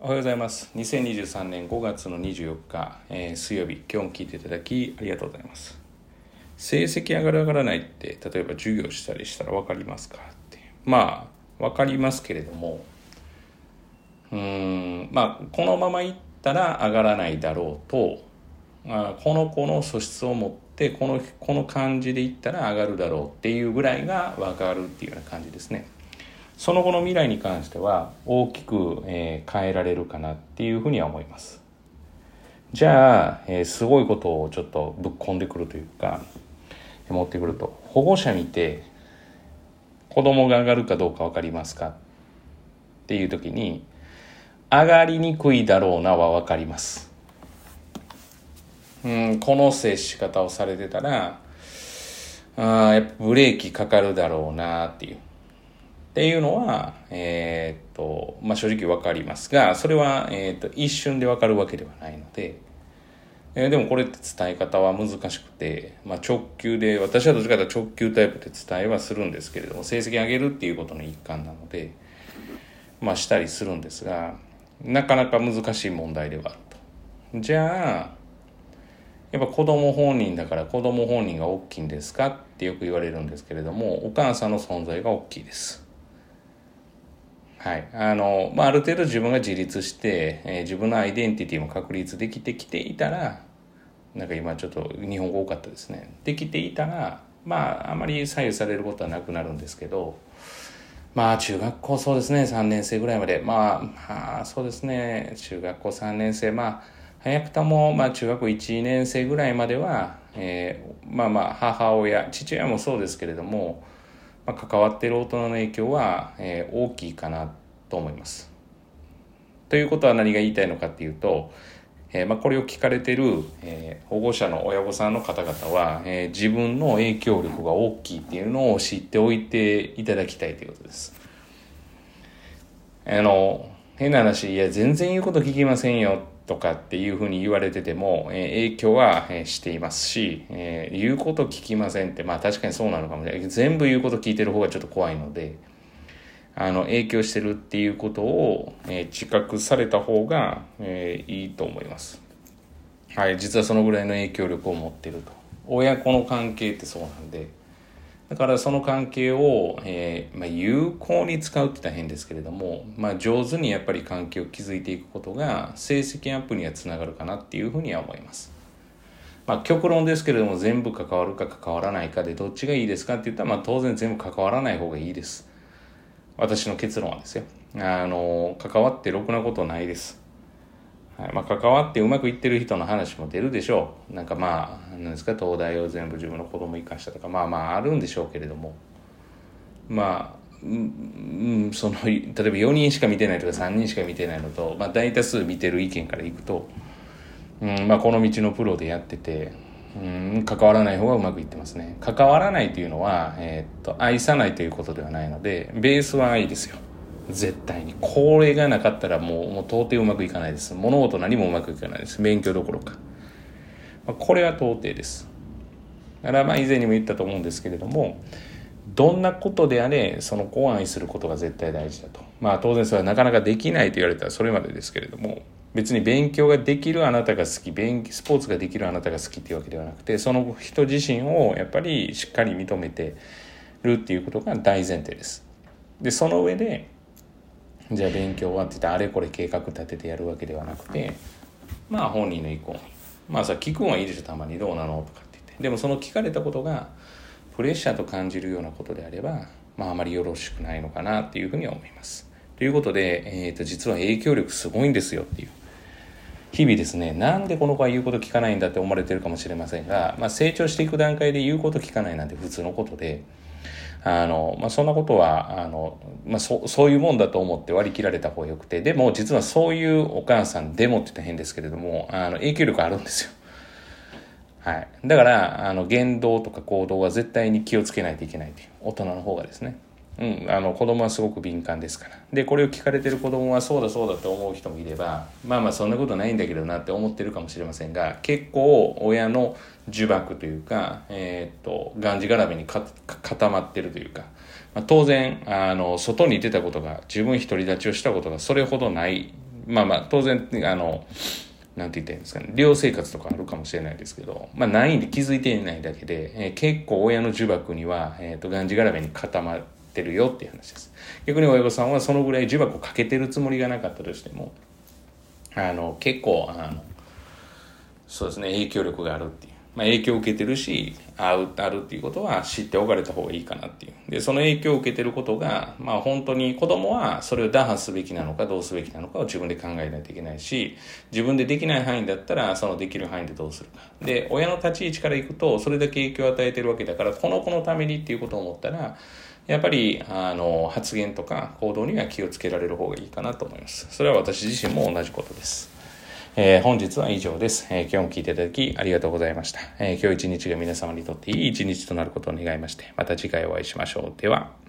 おはようございます。2023年5月の24日、えー、水曜日。今日も聞いていただきありがとうございます。成績上がる上がらないって例えば授業したりしたら分かりますか？ってまあ分かりますけれどもうんまあこのままいったら上がらないだろうとあこの子の素質を持ってこのこの感じでいったら上がるだろうっていうぐらいが分かるっていうような感じですね。その後の未来に関しては大きく、えー、変えられるかなっていうふうには思います。じゃあ、えー、すごいことをちょっとぶっ込んでくるというか持ってくると保護者見て子供が上がるかどうか分かりますかっていう時に上がりにくいだろうなは分かります。うんこの接し方をされてたらあやっぱブレーキかかるだろうなっていう。っていうのは、えー、っと、まあ、正直わかりますが、それは、えー、っと、一瞬でわかるわけではないので、えー、でもこれって伝え方は難しくて、まあ、直球で、私はどっちかというと直球タイプで伝えはするんですけれども、成績上げるっていうことの一環なので、まあ、したりするんですが、なかなか難しい問題ではあると。じゃあ、やっぱ子供本人だから子供本人が大きいんですかってよく言われるんですけれども、お母さんの存在が大きいです。はい。あの、まあ、ある程度自分が自立して、えー、自分のアイデンティティも確立できてきていたら、なんか今ちょっと日本語多かったですね。できていたら、まあ、あまり左右されることはなくなるんですけど、まあ、中学校そうですね、3年生ぐらいまで。まあ、まあ、そうですね、中学校3年生、まあ、早くとも、まあ、中学校1年生ぐらいまでは、えー、まあまあ、母親、父親もそうですけれども、まあ、関わってる大人の影響は、えー、大きいかなと思います。ということは何が言いたいのかっていうと、えーまあ、これを聞かれてる、えー、保護者の親御さんの方々は、えー、自分の影響力が大きいっていうのを知っておいていただきたいということです。あの変な話いや全然言うこと聞きませんよとかっていうふうに言われてても、えー、影響は、えー、していますし、えー、言うこと聞きませんって、まあ確かにそうなのかもしれない全部言うこと聞いてる方がちょっと怖いので、あの、影響してるっていうことを、えー、自覚された方が、え、いいと思います。はい、実はそのぐらいの影響力を持ってると。親子の関係ってそうなんで、だからその関係を、えーまあ、有効に使うって言ったら変ですけれども、まあ、上手にやっぱり関係を築いていくことが成績アップにはつながるかなっていうふうには思います。まあ、極論ですけれども全部関わるか関わらないかでどっちがいいですかって言ったら、まあ、当然全部関わらない方がいいです。私の結論はですよ。あの、関わってろくなことないです。はい。まあ、関わってうまくいってる人の話も出るでしょう。なんかまあ何ですか東大を全部自分の子供生かしたとかまあまああるんでしょうけれども。まあうん、その例えば4人しか見てないとか3人しか見てないのと、まあ、大多数見てる意見からいくと、うんまあ、この道のプロでやってて、うん、関わらない方がうまくいってますね。関わらないというのは、えー、っと愛さないということではないのでベースは愛ですよ。絶対にこれがなかったらもうもう到底うまくいかないです。物事何もうまくいかないです。勉強どころか、まあ、これは到底です。だからまあ以前にも言ったと思うんですけれどもどんなことであれその子を愛することが絶対大事だと。まあ当然それはなかなかできないと言われたらそれまでですけれども別に勉強ができるあなたが好き勉スポーツができるあなたが好きっていうわけではなくてその人自身をやっぱりしっかり認めてるっていうことが大前提です。でその上でじゃあ勉強はって言ってあれこれ計画立ててやるわけではなくてまあ本人の意向。まあさ聞くんはいいでしょたまにどうなのとかって言って。でもその聞かれたことがプレッシャーと感じるようなことであればまああまりよろしくないのかなっていうふうには思います。ということで、えー、と実は影響力すごいんですよっていう。日々ですねなんでこの子は言うこと聞かないんだって思われてるかもしれませんが、まあ、成長していく段階で言うこと聞かないなんて普通のことであの、まあ、そんなことは、あの、まあ、そ、そういうもんだと思って割り切られた方がよくて、でも実はそういうお母さんでもって言ったら変ですけれども、あの、影響力あるんですよ。はい。だから、あの、言動とか行動は絶対に気をつけないといけないという、大人の方がですね。うん、あの子供はすごく敏感ですから。でこれを聞かれてる子供はそうだそうだと思う人もいればまあまあそんなことないんだけどなって思ってるかもしれませんが結構親の呪縛というか、えー、っとがんじがらめに固まってるというか、まあ、当然あの外に出たことが自分独り立ちをしたことがそれほどない。まあまあ、当然、あの、なんて言ったらいいんですかね、寮生活とかあるかもしれないですけど、まあないんで気づいていないだけで、えー、結構親の呪縛には、えっ、と、がんじがらめに固まってるよっていう話です。逆に親御さんはそのぐらい呪縛をかけてるつもりがなかったとしても、あの、結構、あの、そうですね、影響力があるっていう。まあ、影響を受けてるし、あう、あるっていうことは知っておかれた方がいいかなっていう。で、その影響を受けてることが、まあ本当に子供はそれを打破すべきなのかどうすべきなのかを自分で考えないといけないし、自分でできない範囲だったら、そのできる範囲でどうするか。で、親の立ち位置からいくと、それだけ影響を与えてるわけだから、この子のためにっていうことを思ったら、やっぱり、あの、発言とか行動には気をつけられる方がいいかなと思います。それは私自身も同じことです。えー、本日は以上です。えー、今日も聞いていただきありがとうございました。えー、今日一日が皆様にとっていい一日となることを願いまして、また次回お会いしましょう。では。